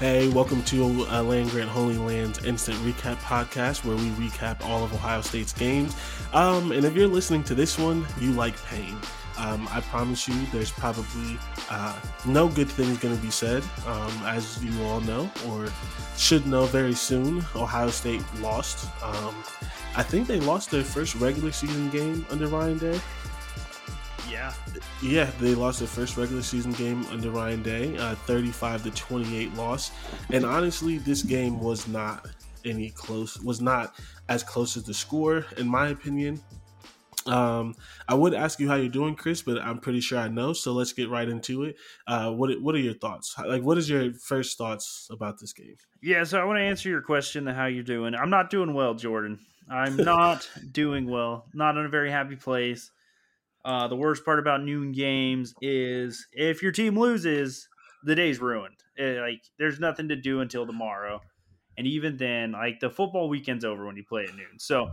Hey, welcome to Land Grant Holy Land's Instant Recap Podcast, where we recap all of Ohio State's games. Um, and if you're listening to this one, you like pain. Um, I promise you, there's probably uh, no good things going to be said. Um, as you all know, or should know very soon, Ohio State lost. Um, I think they lost their first regular season game under Ryan Day. Yeah. Yeah, they lost their first regular season game under Ryan Day, uh, 35 to 28 loss. And honestly, this game was not any close, was not as close as the score, in my opinion. Um, I would ask you how you're doing, Chris, but I'm pretty sure I know. So let's get right into it. Uh, what What are your thoughts? Like, what is your first thoughts about this game? Yeah, so I want to answer your question, how you're doing. I'm not doing well, Jordan. I'm not doing well. Not in a very happy place. Uh, the worst part about noon games is if your team loses, the day's ruined. It, like there's nothing to do until tomorrow, and even then, like the football weekend's over when you play at noon. So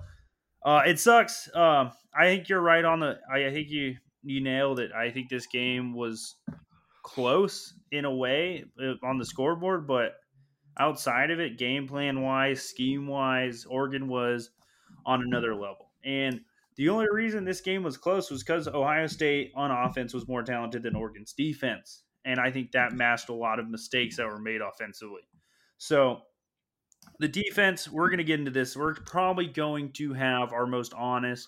uh, it sucks. Um, I think you're right on the. I think you you nailed it. I think this game was close in a way uh, on the scoreboard, but outside of it, game plan wise, scheme wise, Oregon was on another level. And the only reason this game was close was because Ohio State on offense was more talented than Oregon's defense. And I think that masked a lot of mistakes that were made offensively. So the defense, we're going to get into this. We're probably going to have our most honest,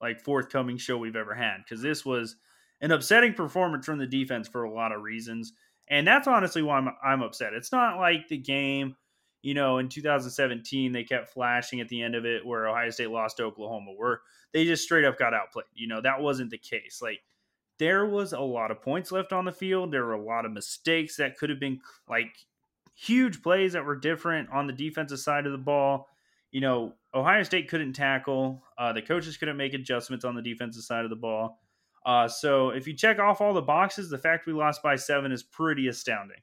like forthcoming show we've ever had because this was an upsetting performance from the defense for a lot of reasons. And that's honestly why I'm, I'm upset. It's not like the game you know, in 2017, they kept flashing at the end of it where Ohio State lost to Oklahoma, where they just straight up got outplayed. You know, that wasn't the case. Like, there was a lot of points left on the field. There were a lot of mistakes that could have been like huge plays that were different on the defensive side of the ball. You know, Ohio State couldn't tackle. Uh, the coaches couldn't make adjustments on the defensive side of the ball. Uh, so if you check off all the boxes, the fact we lost by seven is pretty astounding.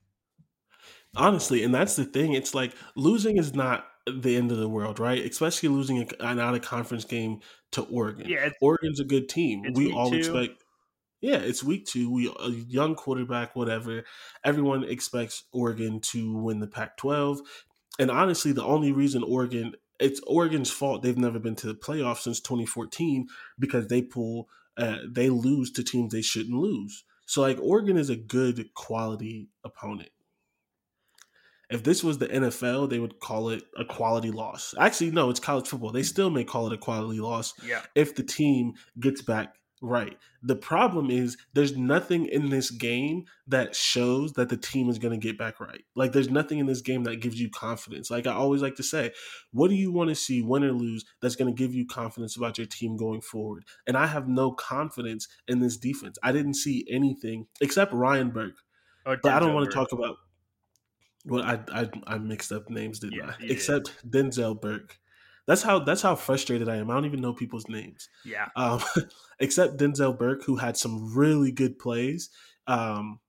Honestly, and that's the thing. It's like losing is not the end of the world, right? Especially losing an out of conference game to Oregon. Yeah, Oregon's a good team. We all two. expect. Yeah, it's week two. We a young quarterback, whatever. Everyone expects Oregon to win the Pac-12, and honestly, the only reason Oregon it's Oregon's fault they've never been to the playoffs since 2014 because they pull uh, they lose to teams they shouldn't lose. So like Oregon is a good quality opponent. If this was the NFL, they would call it a quality loss. Actually, no, it's college football. They still may call it a quality loss yeah. if the team gets back right. The problem is there's nothing in this game that shows that the team is going to get back right. Like there's nothing in this game that gives you confidence. Like I always like to say, what do you want to see win or lose that's going to give you confidence about your team going forward? And I have no confidence in this defense. I didn't see anything except Ryan Burke. Oh, but I don't want to talk about well, I I, I mixed up names, didn't yeah, I? Except did. Denzel Burke. That's how that's how frustrated I am. I don't even know people's names. Yeah. Um, except Denzel Burke, who had some really good plays. Um,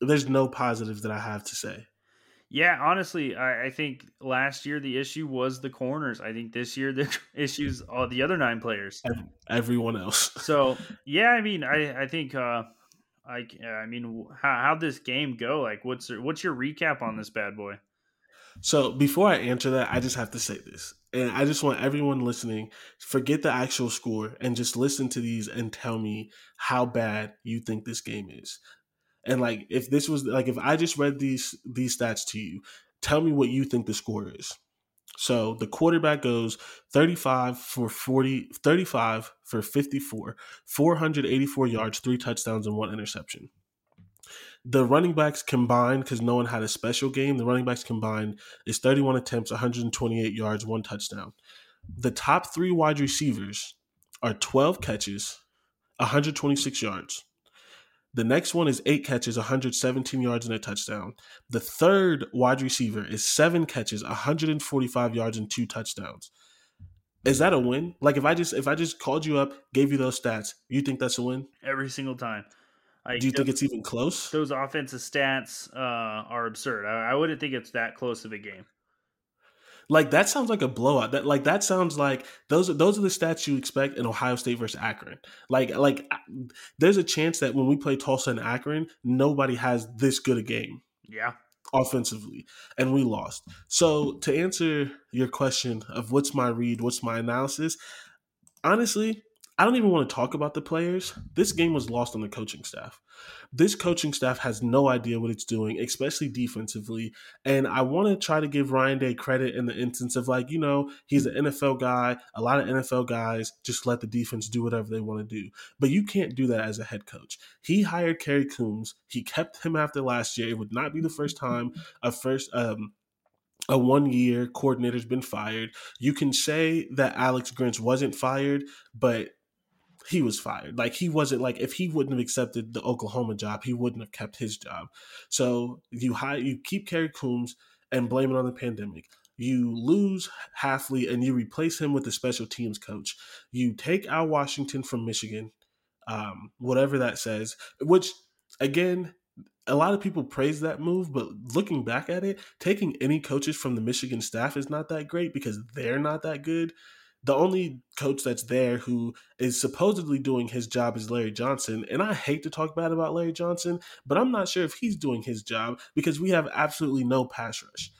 there's no positives that I have to say. Yeah, honestly, I, I, think last year the issue was the corners. I think this year the issues all the other nine players. Everyone else. so yeah, I mean, I I think uh, like, uh, I mean, how how this game go? Like, what's what's your recap on hmm. this bad boy? So before I answer that, I just have to say this, and I just want everyone listening forget the actual score and just listen to these and tell me how bad you think this game is. And like, if this was like, if I just read these these stats to you, tell me what you think the score is. So the quarterback goes 35 for 40, 35 for 54, 484 yards, three touchdowns, and one interception. The running backs combined, because no one had a special game, the running backs combined is 31 attempts, 128 yards, one touchdown. The top three wide receivers are 12 catches, 126 yards. The next one is eight catches, 117 yards and a touchdown. The third wide receiver is seven catches, 145 yards and two touchdowns. Is that a win? Like if I just if I just called you up, gave you those stats, you think that's a win every single time? Like, Do you think it's even close? Those offensive stats uh, are absurd. I, I wouldn't think it's that close of a game. Like that sounds like a blowout. That like that sounds like those are those are the stats you expect in Ohio State versus Akron. Like like there's a chance that when we play Tulsa and Akron, nobody has this good a game. Yeah. offensively, and we lost. So to answer your question of what's my read, what's my analysis, honestly, I don't even want to talk about the players. This game was lost on the coaching staff. This coaching staff has no idea what it's doing, especially defensively. And I want to try to give Ryan Day credit in the instance of like, you know, he's an NFL guy. A lot of NFL guys just let the defense do whatever they want to do. But you can't do that as a head coach. He hired Kerry Coombs. He kept him after last year. It would not be the first time a first um, a one year coordinator's been fired. You can say that Alex Grinch wasn't fired, but he was fired. Like he wasn't like if he wouldn't have accepted the Oklahoma job, he wouldn't have kept his job. So you hire you keep Kerry Coombs and blame it on the pandemic. You lose Hafley and you replace him with a special teams coach. You take Al Washington from Michigan, um, whatever that says. Which again, a lot of people praise that move, but looking back at it, taking any coaches from the Michigan staff is not that great because they're not that good the only coach that's there who is supposedly doing his job is Larry Johnson. And I hate to talk bad about Larry Johnson, but I'm not sure if he's doing his job because we have absolutely no pass rush.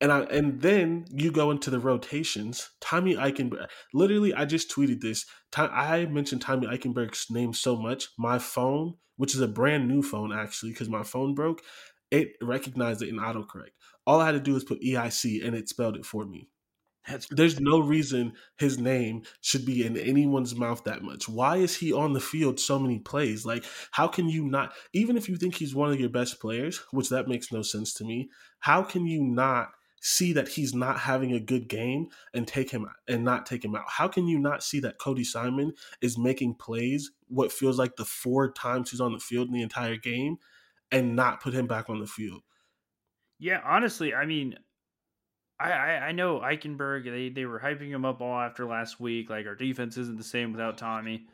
And I and then you go into the rotations. Tommy Eichenberg, literally, I just tweeted this. I mentioned Tommy Eichenberg's name so much. My phone, which is a brand new phone actually, because my phone broke, it recognized it in autocorrect. All I had to do was put EIC, and it spelled it for me. That's There's no reason his name should be in anyone's mouth that much. Why is he on the field so many plays? Like, how can you not, even if you think he's one of your best players, which that makes no sense to me, how can you not see that he's not having a good game and take him and not take him out? How can you not see that Cody Simon is making plays what feels like the four times he's on the field in the entire game and not put him back on the field? Yeah, honestly, I mean, I, I, I know Eichenberg. They they were hyping him up all after last week. Like our defense isn't the same without Tommy.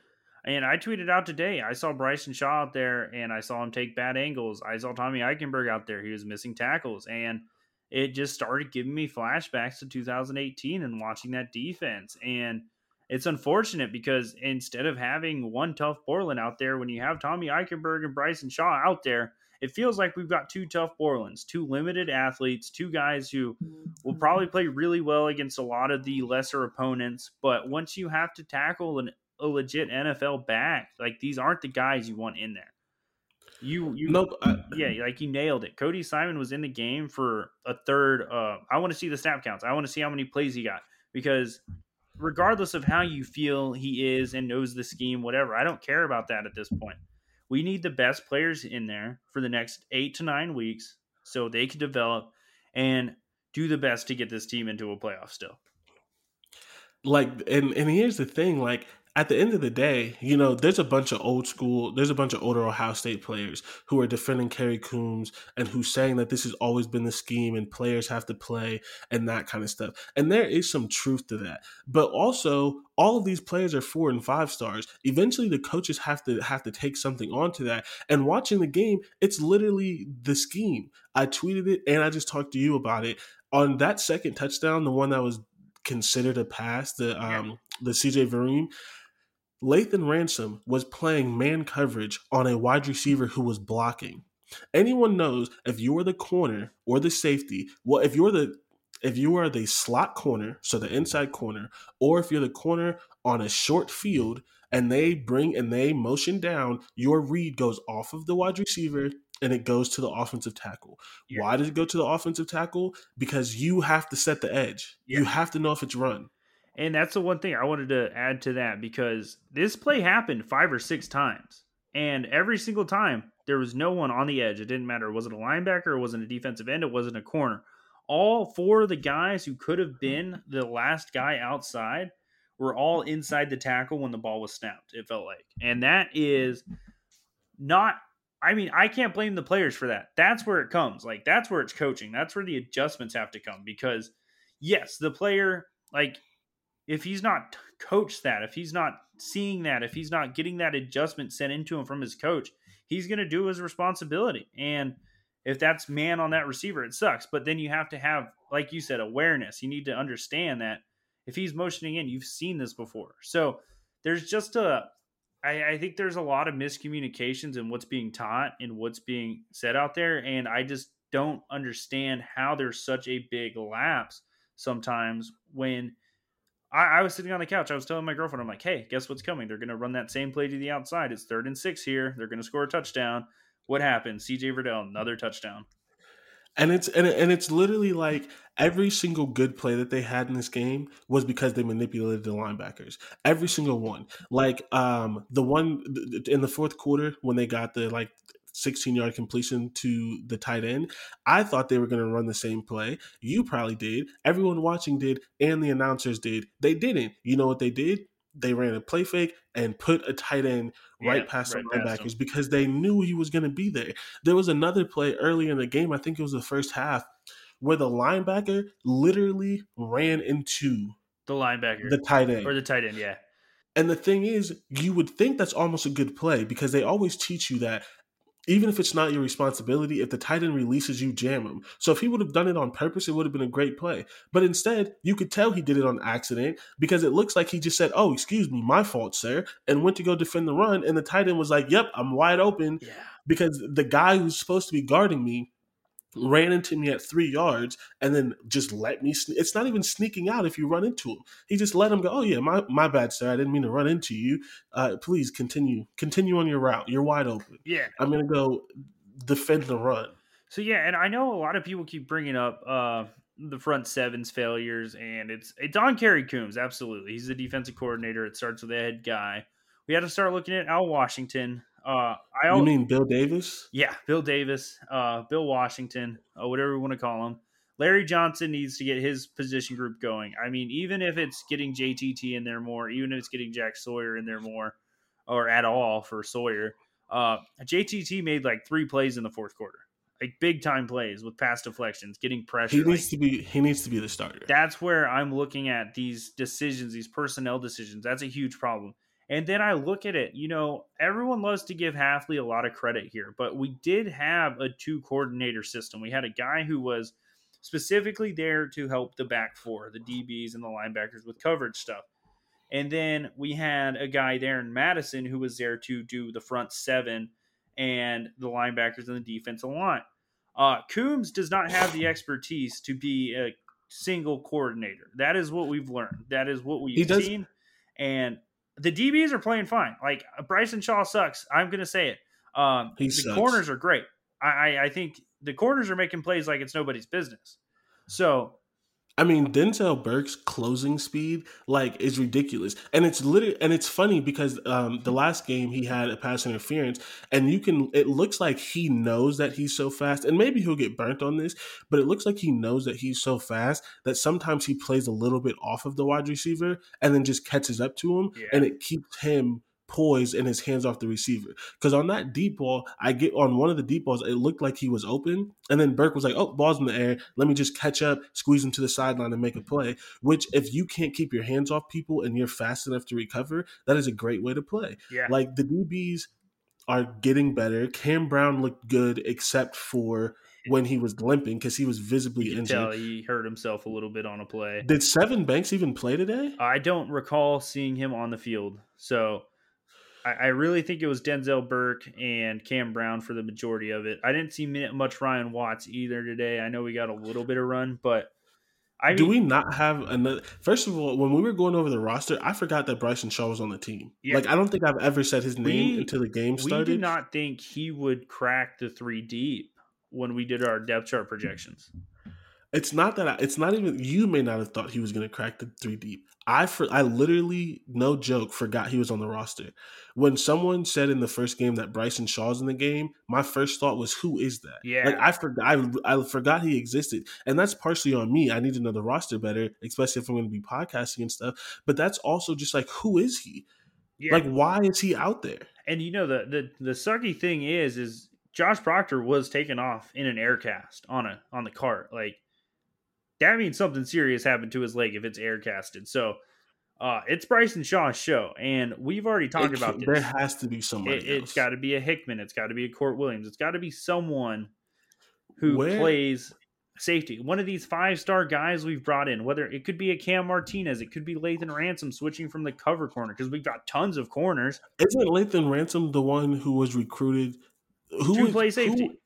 And I tweeted out today. I saw Bryson Shaw out there, and I saw him take bad angles. I saw Tommy Eichenberg out there. He was missing tackles, and it just started giving me flashbacks to 2018 and watching that defense. And it's unfortunate because instead of having one Tuf Borland out there, when you have Tommy Eichenberg and Bryson Shaw out there, it feels like we've got two Tuf Borlands, two limited athletes, two guys who will probably play really well against a lot of the lesser opponents. But once you have to tackle an, a legit NFL back, like these aren't the guys you want in there. You, you, nope. yeah, like you nailed it. Cody Simon was in the game for a third. Uh, I want to see the snap counts. I want to see how many plays he got because regardless of how you feel he is and knows the scheme, whatever, I don't care about that at this point. We need the best players in there for the next eight to nine weeks so they can develop and do the best to get this team into a playoff still. Like, and, and here's the thing like, at the end of the day, you know, there's a bunch of old school, there's a bunch of older Ohio State players who are defending Kerry Coombs and who's saying that this has always been the scheme and players have to play and that kind of stuff. And there is some truth to that. But also, all of these players are four and five stars. Eventually, the coaches have to have to take something onto that. And watching the game, it's literally the scheme. I tweeted it and I just talked to you about it. On that second touchdown, the one that was considered a pass, the um the CJ Verdell Lathan Ransom was playing man coverage on a wide receiver who was blocking. Anyone knows if you are the corner or the safety, well, if you're the if you are the slot corner, so the inside corner, or if you're the corner on a short field and they bring and they motion down, your read goes off of the wide receiver and it goes to the offensive tackle. Yeah. Why does it go to the offensive tackle? Because you have to set the edge. Yeah. You have to know if it's run. And that's the one thing I wanted to add to that because this play happened five or six times. And every single time, there was no one on the edge. It didn't matter. It Was it a linebacker? It wasn't a defensive end. It wasn't a corner. All four of the guys who could have been the last guy outside were all inside the tackle when the ball was snapped, it felt like. And that is not, I mean, I can't blame the players for that. That's where it comes. Like, that's where it's coaching. That's where the adjustments have to come because, yes, the player, like, if he's not coached that, if he's not seeing that, if he's not getting that adjustment sent into him from his coach, he's going to do his responsibility. And if that's man on that receiver, it sucks. But then you have to have, like you said, awareness. You need to understand that if he's motioning in, you've seen this before. So there's just a, I, I think there's a lot of miscommunications in what's being taught and what's being said out there. And I just don't understand how there's such a big lapse sometimes when I, I, was sitting on the couch. I was telling my girlfriend, I'm like, hey, guess what's coming? They're going to run that same play to the outside. It's third and six here. They're going to score a touchdown. What happened? CJ Verdell, another touchdown. And it's and, and it's literally like every single good play that they had in this game was because they manipulated the linebackers. Every single one. Like um the one in the fourth quarter when they got the like 16 yard completion to the tight end. I thought they were going to run the same play. You probably did. Everyone watching did, and the announcers did. They didn't. You know what they did? They ran a play fake and put a tight end right yeah, past right the linebackers because they knew he was going to be there. There was another play early in the game, I think it was the first half, where the linebacker literally ran into the linebacker, the tight end, or the tight end, yeah. And the thing is, you would think that's almost a good play because they always teach you that even if it's not your responsibility, if the tight end releases you, jam him. So if he would have done it on purpose, it would have been a great play. But instead, you could tell he did it on accident because it looks like he just said, "Oh, excuse me, my fault, sir," and went to go defend the run, and the tight end was like, "Yep, I'm wide open," yeah. because the guy who's supposed to be guarding me ran into me at three yards and then just let me sne- it's not even sneaking out if you run into him. He just let him go oh yeah my, my bad sir i didn't mean to run into you. Uh, please continue continue on your route. You're wide open. Yeah. I'm gonna go defend the run. So yeah and i know a lot of people keep bringing up uh, the front seven's failures and it's it's on Kerry Coombs absolutely. He's the defensive coordinator. It starts with the head guy. We had to start looking at Al Washington uh, I you mean Bill Davis? Yeah, Bill Davis, uh, Bill Washington, uh, whatever we want to call him. Larry Johnson needs to get his position group going. I mean, even if it's getting JTT in there more, even if it's getting Jack Sawyer in there more, or at all for Sawyer, uh, JTT made like three plays in the fourth quarter, like big time plays with pass deflections, getting pressure. He needs like, to be. He needs to be the starter. That's where I'm looking at these decisions, these personnel decisions. That's a huge problem. And then I look at it, you know, everyone loves to give Hafley a lot of credit here, but we did have a two coordinator system. We had a guy who was specifically there to help the back four, the DBs and the linebackers with coverage stuff. And then we had a guy there in Mattison who was there to do the front seven and the linebackers and the defensive line. Uh, Coombs does not have the expertise to be a single coordinator. That is what we've learned. That is what we've seen. And the DBs are playing fine. Like Bryson Shaw sucks. I'm gonna say it. Um, he the sucks. corners are great. I, I, I think the corners are making plays like it's nobody's business. So I mean, Denzel Burke's closing speed like is ridiculous, and it's literally and it's funny because um, the last game he had a pass interference, and you can it looks like he knows that he's so fast, and maybe he'll get burnt on this, but it looks like he knows that he's so fast that sometimes he plays a little bit off of the wide receiver and then just catches up to him, Yeah. and it keeps him poised and his hands off the receiver. Because on that deep ball, I get on one of the deep balls, it looked like he was open. And then Burke was like, oh, ball's in the air. Let me just catch up, squeeze him to the sideline and make a play. Which, if you can't keep your hands off people and you're fast enough to recover, that is a great way to play. yeah, Like the DBs are getting better. Cam Brown looked good except for when he was limping because he was visibly you injured. tell he hurt himself a little bit on a play. Did Sevyn Banks even play today? I don't recall seeing him on the field. So I, I really think it was Denzel Burke and Cam Brown for the majority of it. I didn't see much Ryan Watts either today. I know we got a little bit of run, but I Do mean, we not have another? First of all, when we were going over the roster, I forgot that Bryson Shaw was on the team. Yeah. Like I don't think I've ever said his name We- until the game started. we did not think he would crack the three deep when we did our depth chart projections. It's not that I, it's not even you may not have thought he was going to crack the three deep. I for I literally no joke forgot he was on the roster. When someone said in the first game that Bryson Shaw's in the game, my first thought was who is that? Yeah. Like I forgot I, I forgot he existed. And that's partially on me. I need to know the roster better, especially if I'm going to be podcasting and stuff. But that's also just like who is he? Yeah. Like why is he out there? and you know the the the sucky thing is is Josh Proctor was taken off in an air cast on a on the cart. Like that means something serious happened to his leg if it's air casted. So uh it's Bryson Shaw's show, and we've already talked It about this. There has to be somebody It, it's else. got to be a Hickman. It's got to be a Kourt Williams. It's got to be someone who Where- plays safety. One of these five star guys we've brought in, whether it could be a Cam Martinez, it could be Lathan Ransom switching from the cover corner because we've got tons of corners. Isn't Lathan Ransom the one who was recruited? Who To was- play safety. Who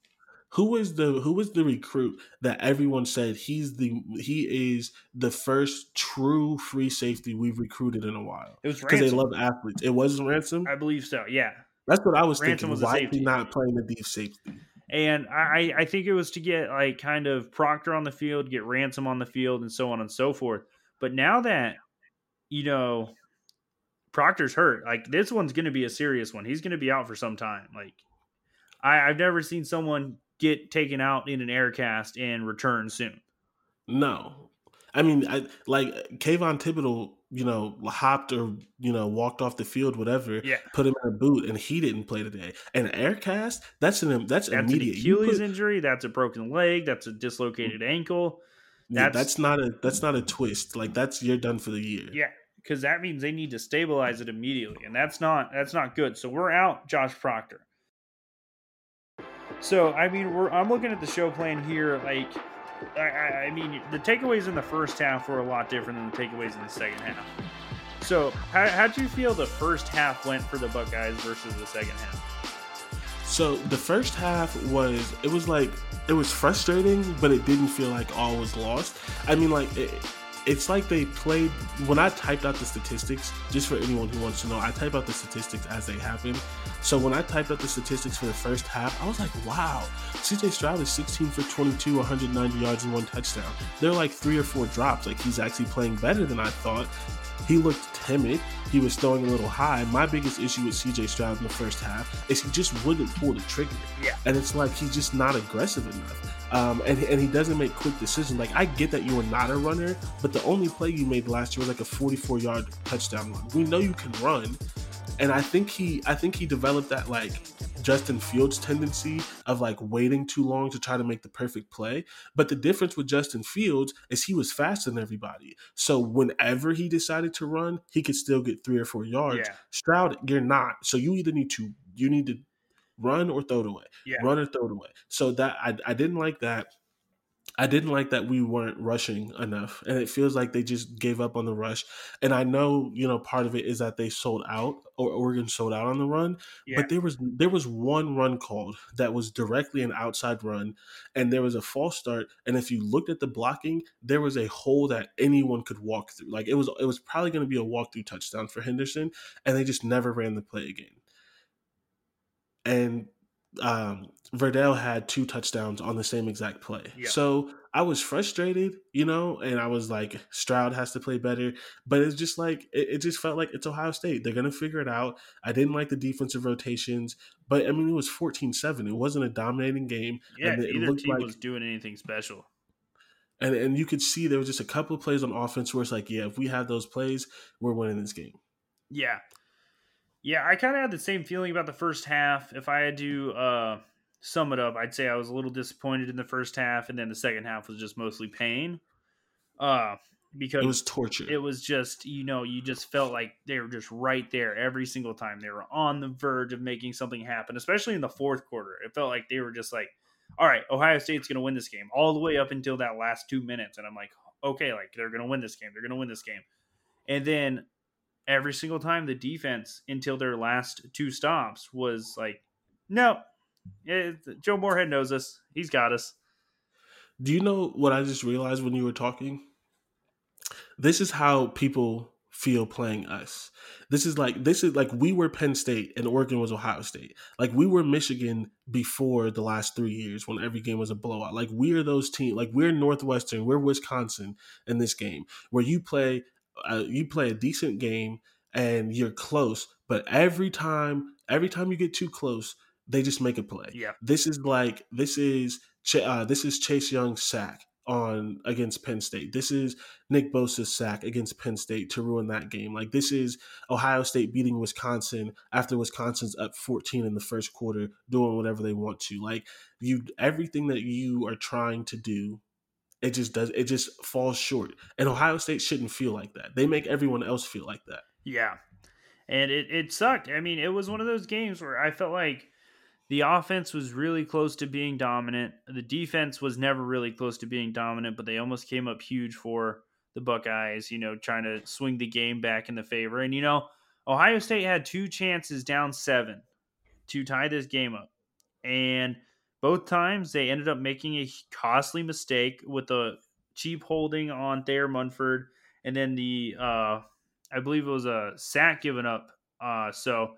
was the who was the recruit that everyone said he's the he is the first true free safety we've recruited in a while? It was because they love athletes. It was ransom. I believe so. Yeah. That's what I was Ransom thinking. was Why is not playing the deep safety? And I, I think it was to get like kind of Proctor on the field, get Ransom on the field, and so on and so forth. But now that you know Proctor's hurt, like this one's going to be a serious one. He's going to be out for some time. Like I, I've never seen someone get taken out in an air cast and return soon. No. I mean, I, like Kayvon Thibodeaux, you know, hopped or you know walked off the field, whatever. Yeah. Put him in a boot, and he didn't play today. And air cast, that's an that's, That's an immediate. You Achilles put- injury. That's a broken leg. That's a dislocated mm. ankle. yeah, that's- that's not a that's not a twist. Like that's you're done for the year. Yeah, because that means they need to stabilize it immediately, and that's not that's not good. So we're out, Josh Proctor. So I mean, we're I'm looking at the show plan here. Like, I, I, mean, the takeaways in the first half were a lot different than the takeaways in the second half. So how how do you feel the first half went for the Buckeyes versus the second half? So the first half was it was like it was frustrating, but it didn't feel like all was lost. I mean, like it, it's like they played. When I typed out the statistics, just for anyone who wants to know, I type out the statistics as they happen. So when I typed out the statistics for the first half, I was like, wow, CJ Stroud is 16 for 22, 190 yards and one touchdown. There are like three or four drops. Like he's actually playing better than I thought. He looked timid. He was throwing a little high. My biggest issue with CJ Stroud in the first half is he just wouldn't pull the trigger. Yeah. And it's like he's just not aggressive enough. Um, and, and he doesn't make quick decisions. Like, I get that you were not a runner, but the only play you made last year was like a 44 yard touchdown run. We know you can run. And I think he I think he developed that like Justin Fields tendency of like waiting too long to try to make the perfect play. But the difference with Justin Fields is he was faster than everybody. So whenever he decided to run, he could still get three or four yards. Yeah. Stroud, you're not. So you either need to you need to run or throw it away. Yeah. Run or throw it away. So that I, I didn't like that. I didn't like that we weren't rushing enough. And it feels like they just gave up on the rush. And I know, you know, part of it is that they sold out or Oregon sold out on the run. Yeah. But there was there was one run called that was directly an outside run, and there was a false start. And if you looked at the blocking, there was a hole that anyone could walk through. Like it was it was probably going to be a walkthrough touchdown for Henderson, and they just never ran the play again. And um, Verdell had two touchdowns on the same exact play. Yeah. So I was frustrated, you know, and I was like, Stroud has to play better. But it's just like, it, it just felt like it's Ohio State. They're going to figure it out. I didn't like the defensive rotations, but I mean, it was 14 7. It wasn't a dominating game. Yeah, and it looked team like- was doing anything special. And, and you could see there was just a couple of plays on offense where it's like, yeah, if we have those plays, we're winning this game. Yeah. Yeah, I kind of had the same feeling about the first half. If I had to uh, sum it up, I'd say I was a little disappointed in the first half, and then the second half was just mostly pain. Uh, because It was torture. it was just, you know, you just felt like they were just right there every single time. They were on the verge of making something happen, especially in the fourth quarter. It felt like they were just like, all right, Ohio State's going to win this game all the way up until that last two minutes. And I'm like, okay, like they're going to win this game. They're going to win this game. And then every single time the defense until their last two stops was like, no, it, Joe Moorhead knows us. He's got us. Do you know what I just realized when you were talking? This is how people feel playing us. This is like this is like we were Penn State and Oregon was Ohio State. Like we were Michigan before the last 3 years when every game was a blowout. Like we are those teams. Like we're Northwestern, we're Wisconsin in this game where you play uh, you play a decent game and you're close, but every time every time you get too close, they just make a play. Yeah. This is like this is Ch- uh, this is Chase Young's sack on against Penn State. This is Nick Bosa's sack against Penn State to ruin that game. Like this is Ohio State beating Wisconsin after Wisconsin's up 14 in the first quarter, doing whatever they want to. Like you, everything that you are trying to do, it just does. It just falls short. And Ohio State shouldn't feel like that. They make everyone else feel like that. Yeah. And it, it sucked. I mean, it was one of those games where I felt like the offense was really close to being dominant. The defense was never really close to being dominant, but they almost came up huge for the Buckeyes, you know, trying to swing the game back in the favor. And, you know, Ohio State had two chances down seven to tie this game up. And both times they ended up making a costly mistake with a cheap holding on Thayer Munford, and then the uh, I believe it was a sack given up. Uh, so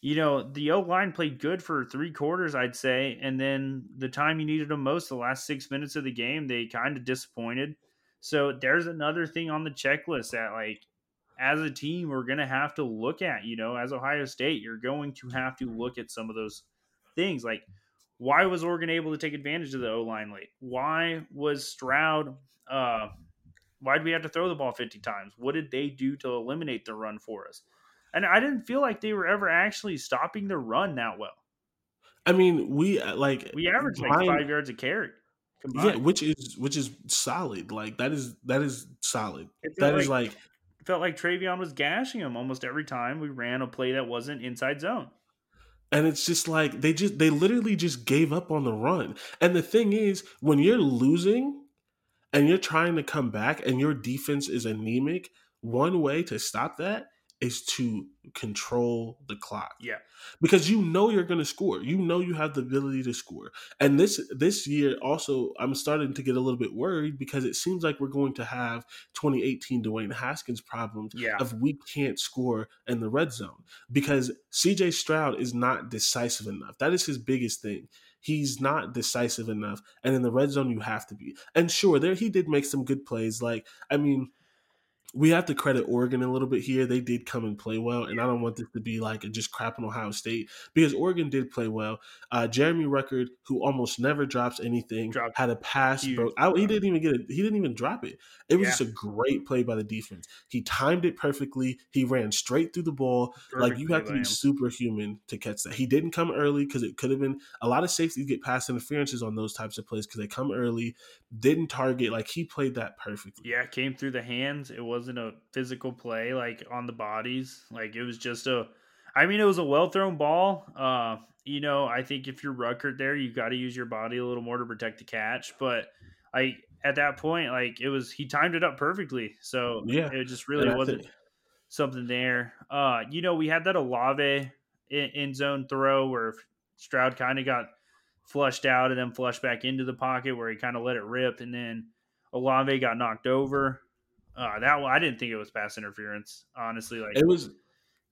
you know the O line played good for three quarters, I'd say, and then the time you needed them most, the last six minutes of the game, they kind of disappointed. So there's another thing on the checklist that like as a team we're going to have to look at, you know, as Ohio State, you're going to have to look at some of those things like why was Oregon able to take advantage of the O line late? Why was Stroud uh why did we have to throw the ball 50 times? What did they do to eliminate the run for us? And I didn't feel like they were ever actually stopping the run that well. I mean, we uh, like we averaged like five yards a carry. Combined. Yeah, which is which is solid. Like that is that is solid. That like, is like felt like TreVeyon was gashing him almost every time we ran a play that wasn't inside zone. And it's just like they just they literally just gave up on the run. And the thing is, when you're losing and you're trying to come back and your defense is anemic, one way to stop that is to control the clock. Yeah. Because you know you're going to score. You know you have the ability to score. And this this year also I'm starting to get a little bit worried because it seems like we're going to have 2018 Dwayne Haskins problems yeah. if we can't score in the red zone because CJ Stroud is not decisive enough. That is his biggest thing. He's not decisive enough. And in the red zone you have to be. And sure, there he did make some good plays like I mean we have to credit Oregon a little bit here. They did come and play well, and I don't want this to be like just crap on Ohio State because Oregon did play well. Uh, Jeremy Ruckert, who almost never drops anything, Dropped had a pass broke. he didn't even get it. He didn't even drop it. It was yeah. just a great play by the defense. He timed it perfectly. He ran straight through the ball. like you have to be superhuman to catch that. He didn't come early because it could have been a lot of safeties get pass interferences on those types of plays because they come early. Didn't target. Like he played that perfectly. Yeah, came through the hands. It was wasn't a physical play like on the bodies. Like it was just a I mean it was a well thrown ball. Uh you know, I think if you're Ruckert there, you got to use your body a little more to protect the catch, but I at that point like it was he timed it up perfectly. So yeah, it just really wasn't something there. Uh you know, we had that Olave in, in zone throw where Stroud kind of got flushed out and then flushed back into the pocket where he kind of let it rip and then Olave got knocked over. Uh, that one, I didn't think it was pass interference. Honestly, like it was,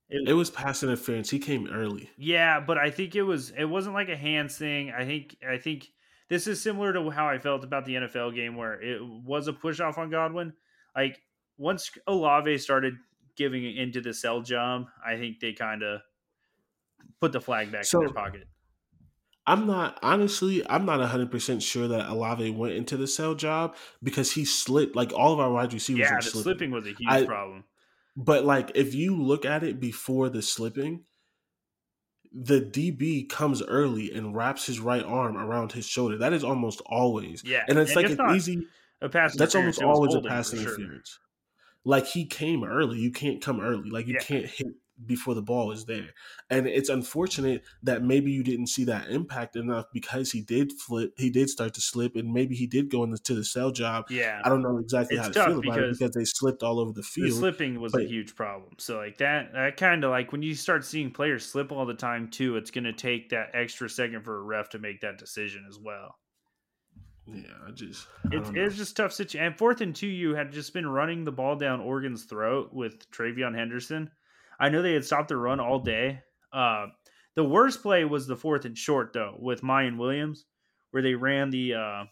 it, it, was pass interference. He came early. Yeah, but I think it was. It wasn't like a hands thing. I think. I think this is similar to how I felt about the NFL game, where it was a push off on Godwin. Like once Olave started giving into the sell job, I think they kind of put the flag back so, in their pocket. I'm not honestly, I'm not 100 percent sure that Olave went into the sell job because he slipped. Like all of our wide receivers, yeah, the slipping. slipping was a huge I, problem. But like, if you look at it before the slipping, the DB comes early and wraps his right arm around his shoulder. That is almost always, yeah, and it's and like an easy a pass. That's almost always a pass interference. Sure. Like he came early. You can't come early. Like you yeah. can't hit before the ball is there. And it's unfortunate that maybe you didn't see that impact enough because he did flip, he did start to slip, and maybe he did go into the sell job. Yeah, I don't know exactly it's how to feel about it because they slipped all over the field. The slipping was but, a huge problem. So like that, that kind of like when you start seeing players slip all the time too, it's going to take that extra second for a ref to make that decision as well. Yeah, I just I it's, it's just tough situation. And fourth and two, you had just been running the ball down Oregon's throat with TreVeyon Henderson I know they had stopped the run all day. Uh, the worst play was the fourth and short though with Miyan Williams, where they ran the uh,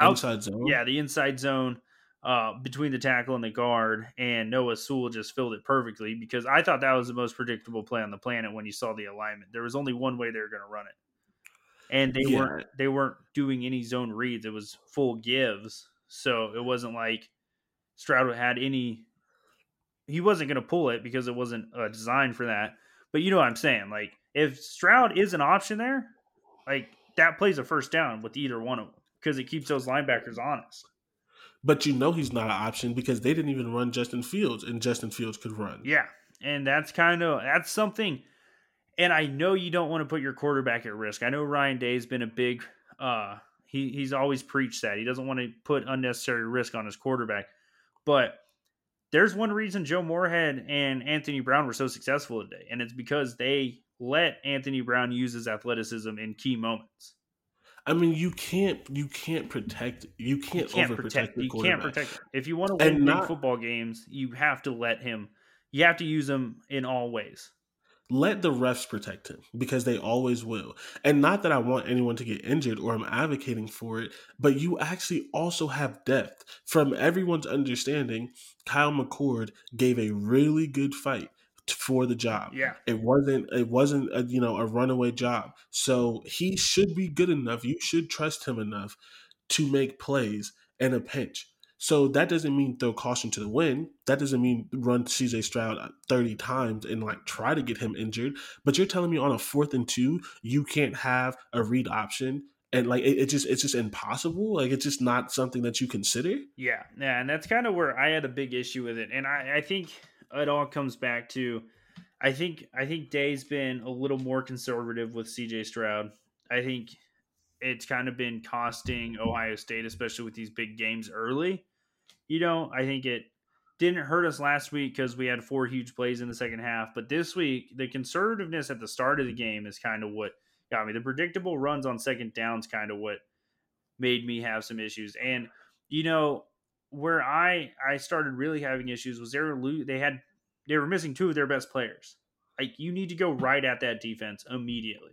out, inside zone. Yeah, the inside zone uh, between the tackle and the guard, and Noah Sewell just filled it perfectly because I thought that was the most predictable play on the planet when you saw the alignment. There was only one way they were going to run it, and they yeah. weren't they weren't doing any zone reads. It was full gives, so it wasn't like Stroud had any he wasn't going to pull it because it wasn't uh, designed for that. But you know what I'm saying? Like if Stroud is an option there, like that plays a first down with either one of them because it keeps those linebackers honest. But you know he's not an option because they didn't even run Justin Fields, and Justin Fields could run. Yeah, and that's kind of that's something. And I know you don't want to put your quarterback at risk. I know Ryan Day's been a big. uh he he's always preached that he doesn't want to put unnecessary risk on his quarterback, but there's one reason Joe Moorhead and Anthony Brown were so successful today, and it's because they let Anthony Brown use his athleticism in key moments. I mean, you can't you can't protect you can't, You can't overprotect protect. the You can't protect. If you want to win not- football games, you have to let him. You have to use him in all ways. Let the refs protect him because they always will. And not that I want anyone to get injured or I'm advocating for it, but you actually also have depth. From everyone's understanding, Kyle McCord gave a really good fight for the job. Yeah, It wasn't it wasn't a, you know a runaway job. So he should be good enough. You should trust him enough to make plays in a pinch. So that doesn't mean throw caution to the wind. That doesn't mean run CJ Stroud uh, 30 times and like try to get him injured. But you're telling me on a fourth and two, you can't have a read option and like it, it just it's just impossible. Like it's just not something that you consider. yeah, yeah, and that's kind of where I had a big issue with it, and I, I think it all comes back to, I think I think Day's been a little more conservative with C.J. Stroud. I think it's kind of been costing Ohio State, especially with these big games early. You know, I think it didn't hurt us last week because we had four huge plays in the second half, but this week the conservativeness at the start of the game is kind of what got me. The predictable runs on second downs kind of what made me have some issues. And you know, where I I started really having issues was they were they had they were missing two of their best players. Like you need to go right at that defense immediately.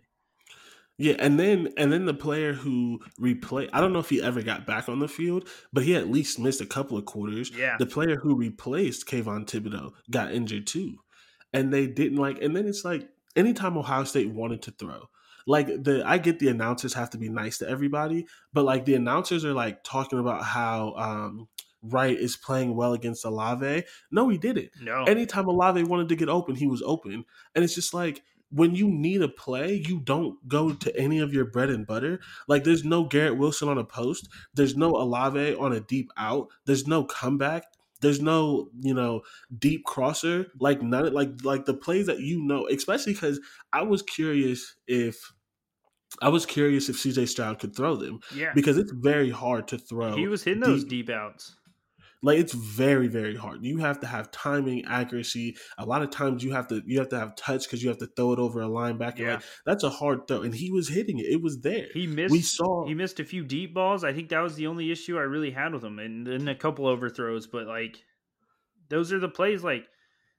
Yeah, and then and then the player who replay I don't know if he ever got back on the field, but he at least missed a couple of quarters. Yeah. The player who replaced Kayvon Thibodeaux got injured too. And they didn't like and then it's like anytime Ohio State wanted to throw, like the I get the announcers have to be nice to everybody, but like the announcers are like talking about how um Wright is playing well against Olave. No, he didn't. No. Anytime Olave wanted to get open, he was open. And it's just like when you need a play, you don't go to any of your bread and butter. Like there's no Garrett Wilson on a post. There's no Olave on a deep out. There's no comeback. There's no, you know, deep crosser. Like none like like the plays that you know, especially because I was curious if I was curious if CJ Stroud could throw them yeah. because it's very hard to throw. He was hitting those deep- deep outs. Like it's very very hard you have to have timing accuracy a lot of times you have to you have to have touch because you have to throw it over a linebacker Yeah. like that's a hard throw and he was hitting it it was there He missed we saw he missed a few deep balls. I think that was the only issue I really had with him, and then a couple overthrows. But like, those are the plays. Like,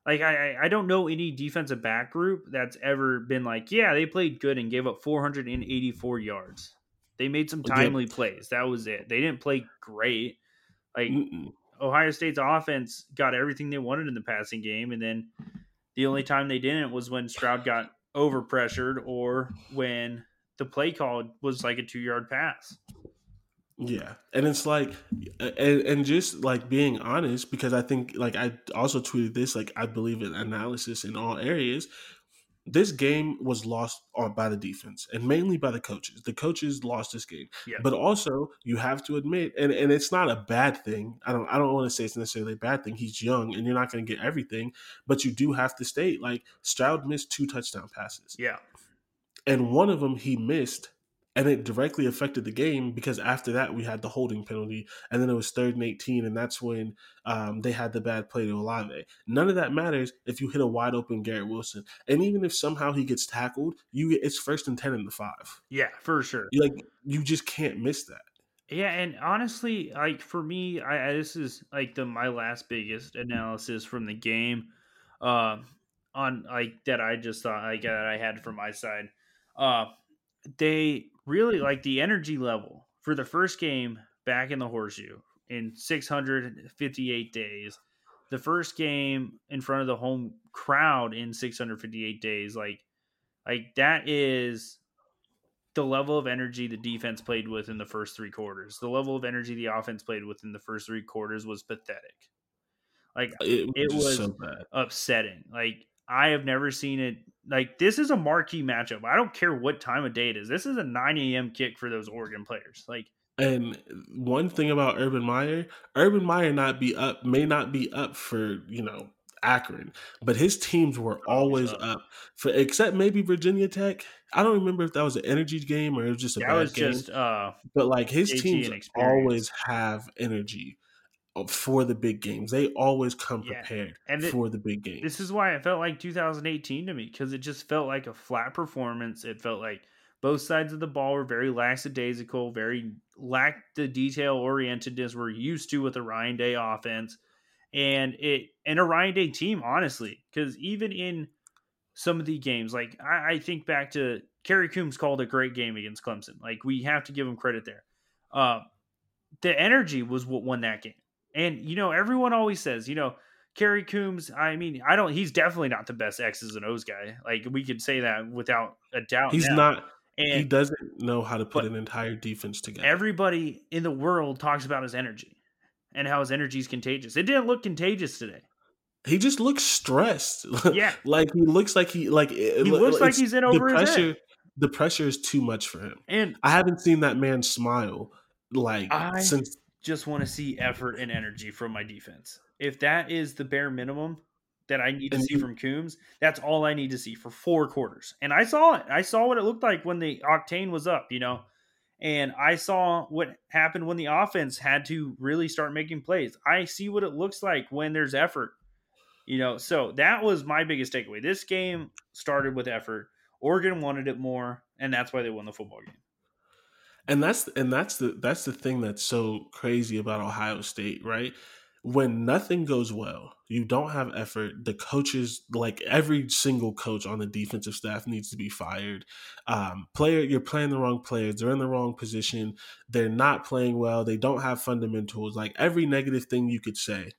like I I- don't know any defensive back group that's ever been like, yeah, they played good and gave up 484 yards. They made some timely plays. That was it. They didn't play great. Like Mm-mm. Ohio State's offense got everything they wanted in the passing game, and then the only time they didn't was when Stroud got over pressured or when the play call was like a two yard pass. yeah and it's like and, and just like being honest because i think like i also tweeted this like i believe in analysis in all areas this game was lost on by the defense and mainly by the coaches. The coaches lost this game. Yeah. but also you have to admit and, and it's not a bad thing. I don't i don't want to say it's necessarily a bad thing. He's young and you're not going to get everything but you do have to state like stroud missed two touchdown passes. Yeah. and one of them he missed and it directly affected the game because after that we had the holding penalty and then it was third and 18 and that's when um, they had the bad play to Olave. None of that matters if you hit a wide open Garrett Wilson. And even if somehow he gets tackled, you it's first and 10 in the 5. Yeah, for sure. You like you just can't miss that. Yeah, and honestly, like for me, I, I this is like the my last biggest analysis from the game, um, on like that I just thought like that I had from my side. Uh, they really like the energy level for the first game back in the horseshoe in 658 days. The first game in front of the home crowd in 658 days, like, like that is the level of energy the defense played with in the first three quarters. The level of energy the offense played with in the first three quarters was pathetic. Like It, It was- so upsetting. Like I have never seen it. Like this is a marquee matchup. I don't care what time of day it is. This is a 9 a.m. kick for those Oregon players. Like And one thing about Urban Meyer, Urban Meyer not be up may not be up for, you know, Akron, but his teams were Always always up. up for except maybe Virginia Tech. I don't remember if that was an energy game or it was just a that bad game. just uh but like his JT teams always have energy. For the big games. They always come Yeah. prepared And it- for the big games. This is why it felt like 2018 to me because it just felt like a flat performance. It felt like both sides of the ball were very lackadaisical, very lacked the detail orientedness we're used to with the Ryan Day offense, and it and a Ryan Day team, honestly, because even in some of the games, like I, I think back to Kerry Coombs called a great game against Clemson. Like we have to give him credit there. Uh, the energy was what won that game. And you know, everyone always says, you know, Kerry Coombs, I mean, I don't he's definitely not the best X's and O's guy. Like we could say that without a doubt. He's now. not. he doesn't know how to put an entire defense together. everybody in the world talks about his energy and how his energy is contagious. It didn't look contagious today. he just looks stressed. Yeah. like he looks like he like it, He looks like he's in the over his head. pressure. The pressure is too much for him. And I haven't seen that man smile like I- since just want to see effort and energy from my defense. If that is the bare minimum that I need to see from Coombs, that's all I need to see for four quarters. And I saw it. I saw what it looked like when the octane was up, you know. And I saw what happened when the offense had to really start making plays. I see what it looks like when there's effort. You know, so that was my biggest takeaway. This game started with effort. Oregon wanted it more, and that's why they won the football game. And that's and that's the that's the thing that's so crazy about Ohio State, right? When nothing goes well, you don't have effort. The coaches, like every single coach on the defensive staff, needs to be fired. Um, player, you're playing the wrong players. They're in the wrong position. They're not playing well. They don't have fundamentals. Like every negative thing you could say,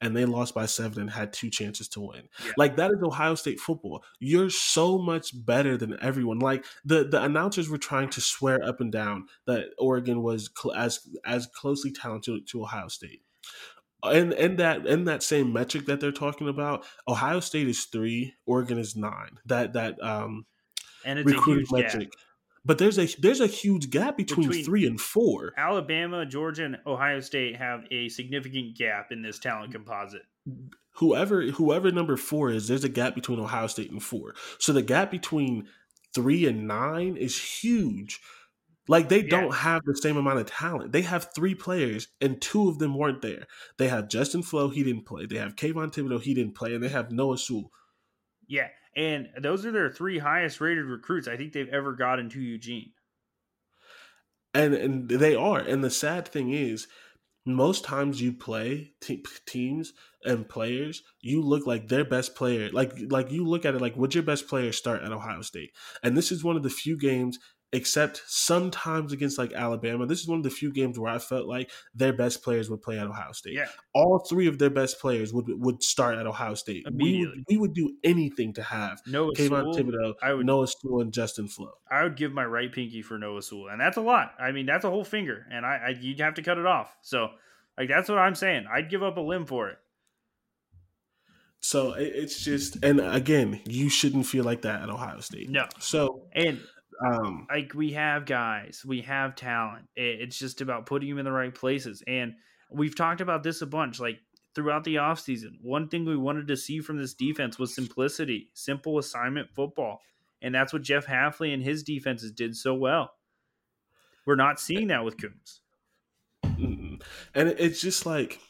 and they lost by seven and had two chances to win. Yeah. Like that is Ohio State football. You're so much better than everyone. Like the the announcers were trying to swear up and down that Oregon was cl- as as closely talented to Ohio State. And and that in that same metric that they're talking about, Ohio State is three, Oregon is nine. That that um And it's a recruiting huge gap. But there's a there's a huge gap between, Between- three and four. Alabama, Georgia, and Ohio State have a significant gap in this talent composite. whoever whoever number four is, there's a gap between Ohio State and four. So the gap between three and nine is huge. Like they Yeah. don't have the same amount of talent. They have three players, and two of them weren't there. They have Justin Flowe, he didn't play. They have Kayvon Thibodeaux, he didn't play, and they have Noah Sewell. Yeah, and those are their three highest rated recruits I think they've ever gotten to Eugene. and and they are. And the sad thing is, most times you play te- teams and players, you look like their best player. Like like you look at it like would your best player start at Ohio State? And this is one of the few games. Except sometimes against like Alabama, this is one of the few games where I felt like their best players would play at Ohio State. Yeah, All three of their best players would would start at Ohio State. We would, we would do anything to have Noah Kayvon Sewell. Thibodeaux, I would Noah Sewell, and Justin Flowe. I would give my right pinky for Noah Sewell, and that's a lot. I mean, that's a whole finger, and I, I you'd have to cut it off. So, like that's what I'm saying. I'd give up a limb for it. So it's just, and again, you shouldn't feel like that at Ohio State. No, So, and um, like we have guys, we have talent. It's just about putting them in the right places. And we've talked about this a bunch, like throughout the offseason. One thing we wanted to see from this defense was simplicity, simple assignment football. And that's what Jeff Hafley and his defenses did so well. We're not seeing that with Coombs. and it's just like,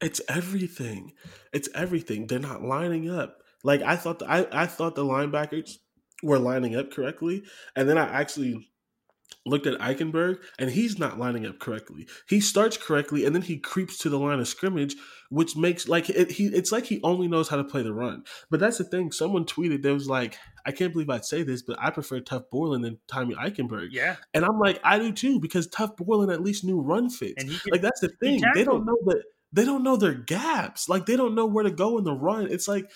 it's everything. It's everything. They're not lining up. Like I thought, the, I I thought the linebackers were lining up correctly, and then I actually looked at Eichenberg, and he's not lining up correctly. He starts correctly, and then he creeps to the line of scrimmage, which makes like it, he. It's like he only knows how to play the run. But that's the thing. Someone tweeted there was like, I can't believe I'd say this, but I prefer Tuf Borland than Tommy Eichenberg. Yeah. And I'm like, I do too, because Tuf Borland at least knew run fits. He Like that's the thing. They don't know that they don't know their gaps. Like they don't know where to go in the run. It's like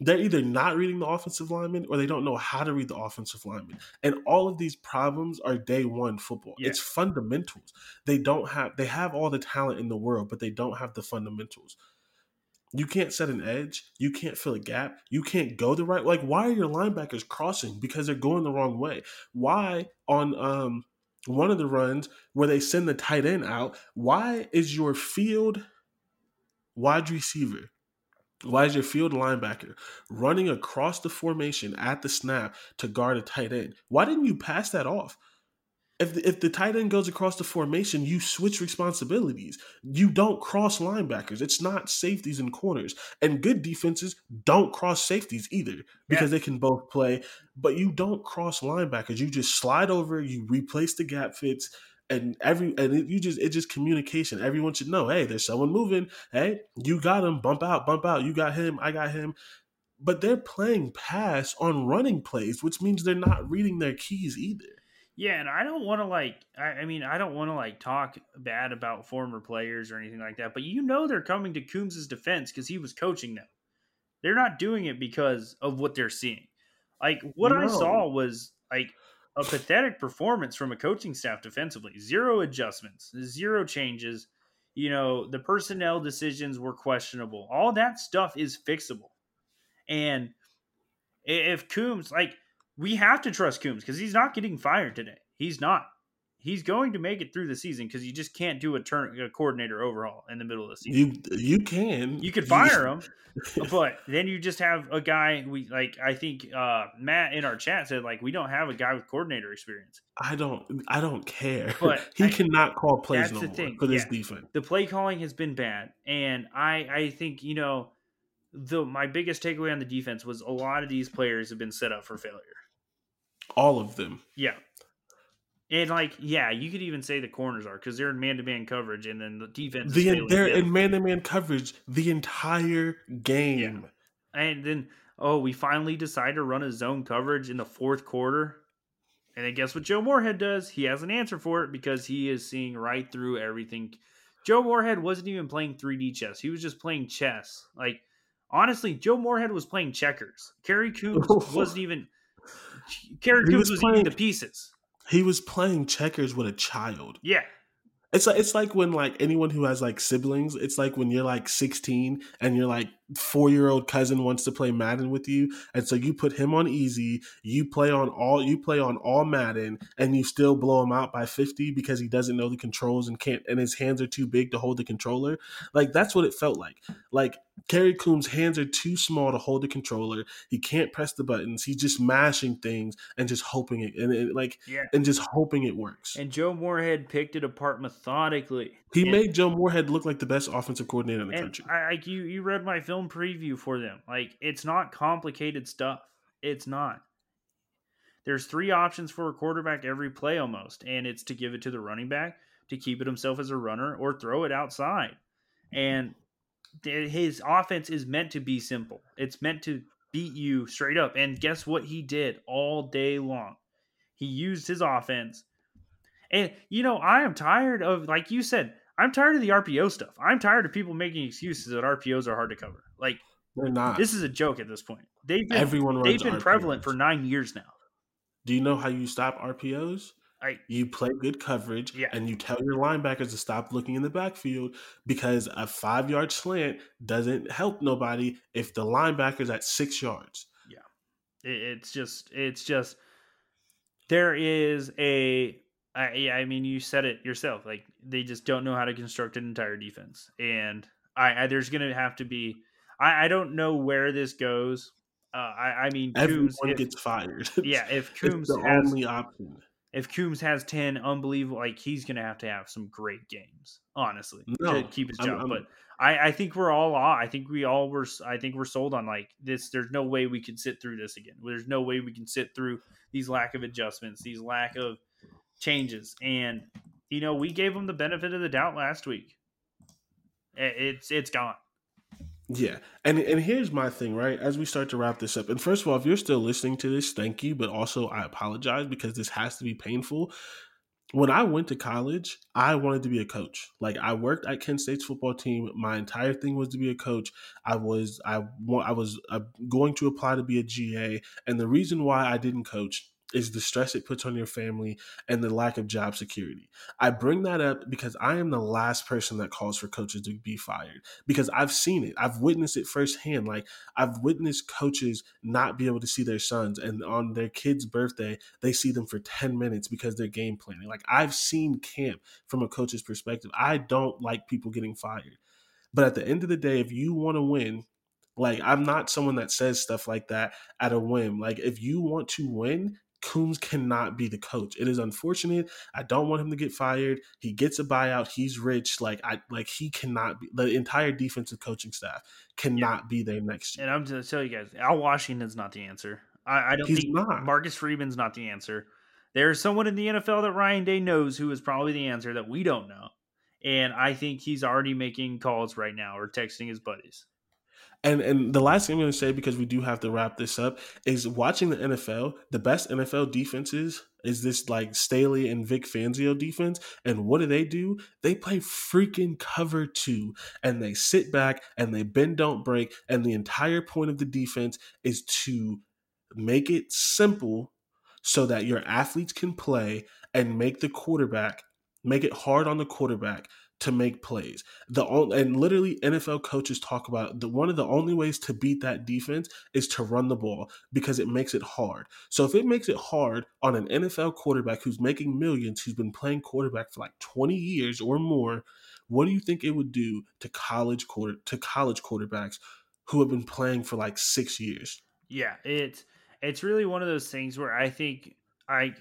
they're either not reading the offensive lineman or they don't know how to read the offensive lineman. And all of these problems are day one football. Yeah. It's fundamentals. They don't have they have all the talent in the world, but they don't have the fundamentals. You can't set an edge. You can't fill a gap. You can't go the right like why are your linebackers crossing? Because they're going the wrong way. Why on um one of the runs where they send the tight end out, why is your field wide receiver, why is your field linebacker running across the formation at the snap to guard a tight end? Why didn't you pass that off? if the, if the tight end goes across the formation, you switch responsibilities. You don't cross linebackers. It's not safeties and corners. And good defenses don't cross safeties either because yeah. they can both play. But you don't cross linebackers. You just slide over. You replace the gap fits. And every and it, you just it just communication. Everyone should know. Hey, there's someone moving. Hey, you got him. Bump out. Bump out. You got him. I got him. But they're playing pass on running plays, which means they're not reading their keys either. Yeah, and I don't want to like. I, I, mean, I don't want to like talk bad about former players or anything like that. But you know, they're coming to Coombs' defense because he was coaching them. They're not doing it because of what they're seeing. Like what no. I saw was like a pathetic performance from a coaching staff defensively. Zero adjustments, zero changes. You know, the personnel decisions were questionable. All that stuff is fixable. And if Coombs like we have to trust Coombs because he's not getting fired today. He's not. He's going to make it through the season because you just can't do a turn a coordinator overhaul in the middle of the season. You you can you could fire him, but then you just have a guy. We like I think uh, Matt in our chat said like we don't have a guy with coordinator experience. I don't I don't care. But he I, cannot call plays no more thing. for this yeah. defense. The play calling has been bad, and I I think you know the my biggest takeaway on the defense was a lot of these players have been set up for failure. All of them. Yeah. And like, yeah, you could even say the corners are because they're in man-to-man coverage, and then the defense. The, they're in man-to-man coverage the entire game. Yeah. And then, oh, we finally decide to run a zone coverage in the fourth quarter. And then guess what Joe Moorhead does? He has an answer for it because he is seeing right through everything. Joe Moorhead wasn't even playing 3D chess. He was just playing chess. Like, honestly, Joe Moorhead was playing checkers. Kerry Coombs wasn't even Kerry Coombs was, was playing, eating the pieces. He was playing checkers with a child. Yeah. It's like it's like when like anyone who has like siblings, it's like when you're like 16 and you're like four year old cousin wants to play Madden with you, and so you put him on easy. You play on all you play on all Madden, and you still blow him out by fifty because he doesn't know the controls and can't, and his hands are too big to hold the controller. Like that's what it felt like. Like Kerry Coombs' hands are too small to hold the controller. He can't press the buttons. He's just mashing things and just hoping it, and it, like, yeah. and just hoping it works. And Joe Moorhead picked it apart methodically. He and, made Joe Moorhead look like the best offensive coordinator in the country. I, like you, you read my film preview for them. Like it's not complicated stuff. It's not. There's three options for a quarterback every play almost, and it's to give it to the running back to keep it himself as a runner or throw it outside. And his offense is meant to be simple. It's meant to beat you straight up. And guess what he did all day long? He used his offense. And you know, I am tired of like you said, I'm tired of the RPO stuff. I'm tired of people making excuses that RPOs are hard to cover. Like they're not. This is a joke at this point. They've been, everyone they've been RPOs. prevalent for nine years now. Do you know how you stop RPOs? I, you play good coverage yeah. and you tell your linebackers to stop looking in the backfield because a five yard slant doesn't help nobody if the linebacker's at six yards. Yeah. It's just, it's just, there is a I, I mean, you said it yourself. Like they just don't know how to construct an entire defense, and I, I there's going to have to be. I, I don't know where this goes. Uh, I, I mean, everyone Coombs, gets fired. Yeah, if Coombs the has, only option. If Coombs has ten unbelievable, like he's going to have to have some great games, honestly, no, to keep his job. I'm, I'm, but I, I think we're all I think we all were. I think we're sold on like this. There's no way we can sit through this again. There's no way we can sit through these lack of adjustments, these lack of changes. And you know, we gave them the benefit of the doubt last week. It's it's gone. Yeah. And and here's my thing, right? As we start to wrap this up. And first of all, if you're still listening to this, thank you, but also I apologize because this has to be painful. When I went to college, I wanted to be a coach. Like I worked at Kent State's football team. My entire thing was to be a coach. I was I I was uh, going to apply to be a GA, and the reason why I didn't coach is the stress it puts on your family and the lack of job security. I bring that up because I am the last person that calls for coaches to be fired because I've seen it. I've witnessed it firsthand. Like I've witnessed coaches not be able to see their sons and on their kid's birthday, they see them for 10 minutes because they're game planning. Like I've seen camp from a coach's perspective. I don't like people getting fired. But at the end of the day, if you want to win, like I'm not someone that says stuff like that at a whim. Like if you want to win, Coombs cannot be the coach. It is unfortunate. I don't want him to get fired. He gets a buyout. He's rich. Like I like he cannot be the entire defensive coaching staff cannot yeah. be there next year. And I'm just tell you guys, Al Washington's not the answer. I, I don't He's think not. Marcus Freeman's not the answer. There's someone in the NFL that Ryan Day knows who is probably the answer that we don't know. And I think he's already making calls right now or texting his buddies. And and the last thing I'm going to say because we do have to wrap this up is watching the NFL. The best NFL defenses is this like Staley and Vic Fangio defense. And what do they do? They play freaking cover two, and they sit back and they bend don't break. And the entire point of the defense is to make it simple so that your athletes can play and make the quarterback make it hard on the quarterback to make plays. The and literally NFL coaches talk about the one of the only ways to beat that defense is to run the ball because it makes it hard. So if it makes it hard on an NFL quarterback who's making millions, who's been playing quarterback for like 20 years or more, what do you think it would do to college quarter to college quarterbacks who have been playing for like 6 years? Yeah, it's it's really one of those things where I think I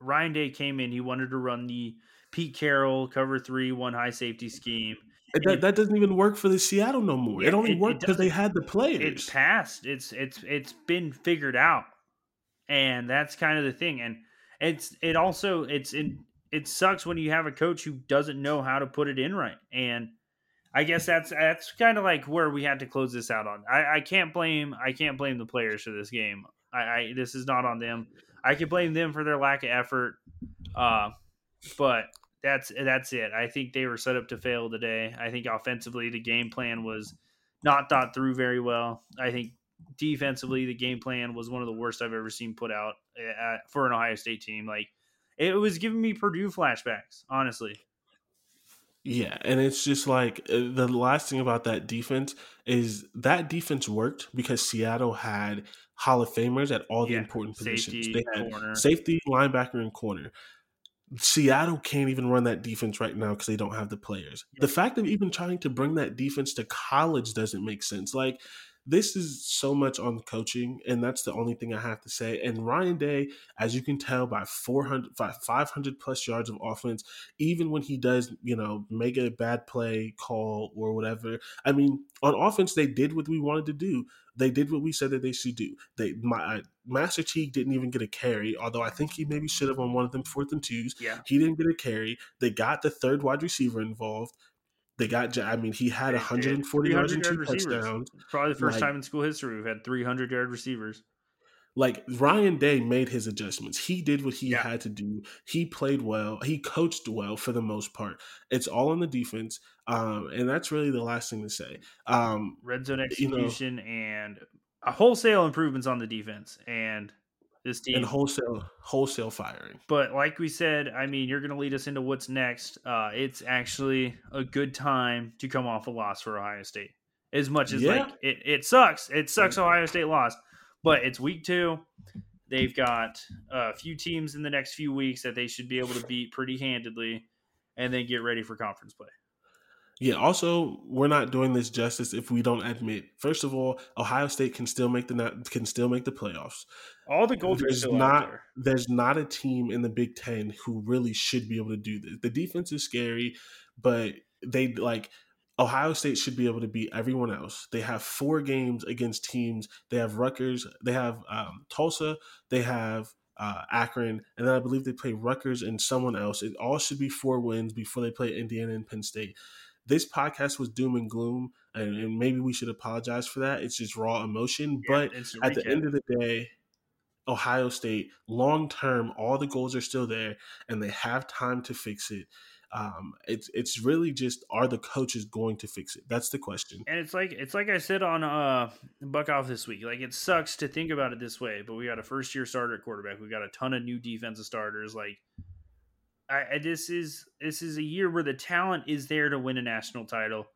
Ryan Day came in, he wanted to run the Pete Carroll cover three, one high safety scheme. That, that doesn't even work for the Seattle no more. Yeah, it only it, worked because they had the players. It's passed. It's it's it's been figured out, and that's kind of the thing. And it's it also it's in it sucks when you have a coach who doesn't know how to put it in right. And I guess that's that's kind of like where we had to close this out on. I, I can't blame I can't blame the players for this game. I, I this is not on them. I can blame them for their lack of effort. Uh, but that's that's it. I think they were set up to fail today. I think offensively the game plan was not thought through very well. I think defensively the game plan was one of the worst I've ever seen put out at, for an Ohio State team. Like it was giving me Purdue flashbacks, honestly. Yeah, and it's just like uh, the last thing about that defense is that defense worked because Seattle had Hall of Famers at all the yeah, important positions. Safety, they had corner. safety, linebacker, and corner. Seattle can't even run that defense right now because they don't have the players. The fact of even trying to bring that defense to college doesn't make sense. Like this is so much on coaching, and that's the only thing I have to say. And Ryan Day, as you can tell by 400, 500 plus yards of offense, even when he does, you know, make a bad play call or whatever. I mean, on offense, they did what we wanted to do. They did what we said that they should do. They my Master Teague didn't even get a carry, although I think he maybe should have on one of them fourth and twos. Yeah, he didn't get a carry. They got the third wide receiver involved. They got. I mean, he had 140 yards and two receivers. touchdowns. Probably the first like, time in school history we've had 300 yard receivers. Like Ryan Day made his adjustments. He did what he yeah. had to do. He played well. He coached well for the most part. It's all on the defense, um, and that's really the last thing to say. Um, Red zone execution you know, and a wholesale improvements on the defense and this team and wholesale wholesale firing. But like we said, I mean, you're going to lead us into what's next. Uh, it's actually a good time to come off a loss for Ohio State. As much as yeah. like it, it sucks, it sucks. Ohio State lost, but it's week two. They've got a few teams in the next few weeks that they should be able to beat pretty handedly, and then get ready for conference play. Yeah. Also, we're not doing this justice if we don't admit. First of all, Ohio State can still make the can still make the playoffs. All the goals there's are not there. there's not a team in the Big Ten who really should be able to do this. The defense is scary, but they like Ohio State should be able to beat everyone else. They have four games against teams. They have Rutgers. They have um, Tulsa. They have uh, Akron, and then I believe they play Rutgers and someone else. It all should be four wins before they play Indiana and Penn State this podcast was doom and gloom, and, and maybe we should apologize for that. It's just raw emotion. Yeah, but at the end of the day, Ohio State, long term, all the goals are still there, and they have time to fix it. Um, it's it's really just are the coaches going to fix it? That's the question. And it's like it's like I said on uh Buck off this week. Like it sucks to think about it this way, but we got a first year starter quarterback. We got a ton of new defensive starters. Like I, I, this is this is a year where the talent is there to win a national title,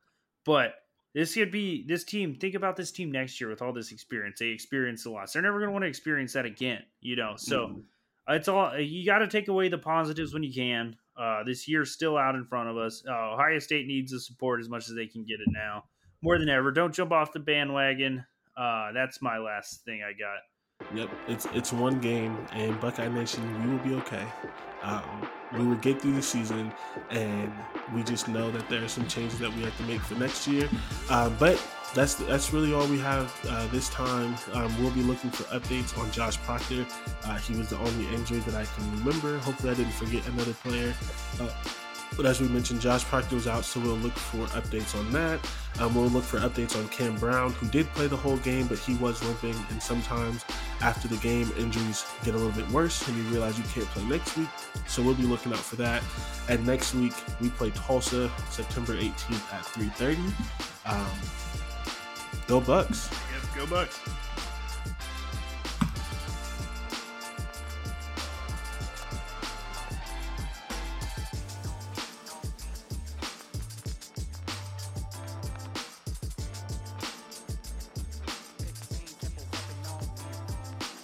but this could be this team. Think about this team next year with all this experience. They experienced a loss. They're never going to want to experience that again. You know, so mm. it's all you got to take away the positives when you can. Uh, this year's still out in front of us. Uh, Ohio State needs the support as much as they can get it now, more than ever. Don't jump off the bandwagon. Uh, that's my last thing I got. Yep, it's it's one game, and Buckeye Nation, we will be okay. Um, we will get through the season, and we just know that there are some changes that we have to make for next year. Uh, but that's that's really all we have uh, this time. Um, we'll be looking for updates on Josh Proctor. Uh, he was the only injury that I can remember. Hopefully, I didn't forget another player. But as we mentioned, Josh Proctor was out, so we'll look for updates on that. Um, we'll look for updates on Cam Brown, who did play the whole game, but he was limping. And sometimes after the game, injuries get a little bit worse, and you realize you can't play next week. So we'll be looking out for that. And next week, we play Tulsa, September 18th at 3:30. Um, go Bucks! Yep, go Bucks!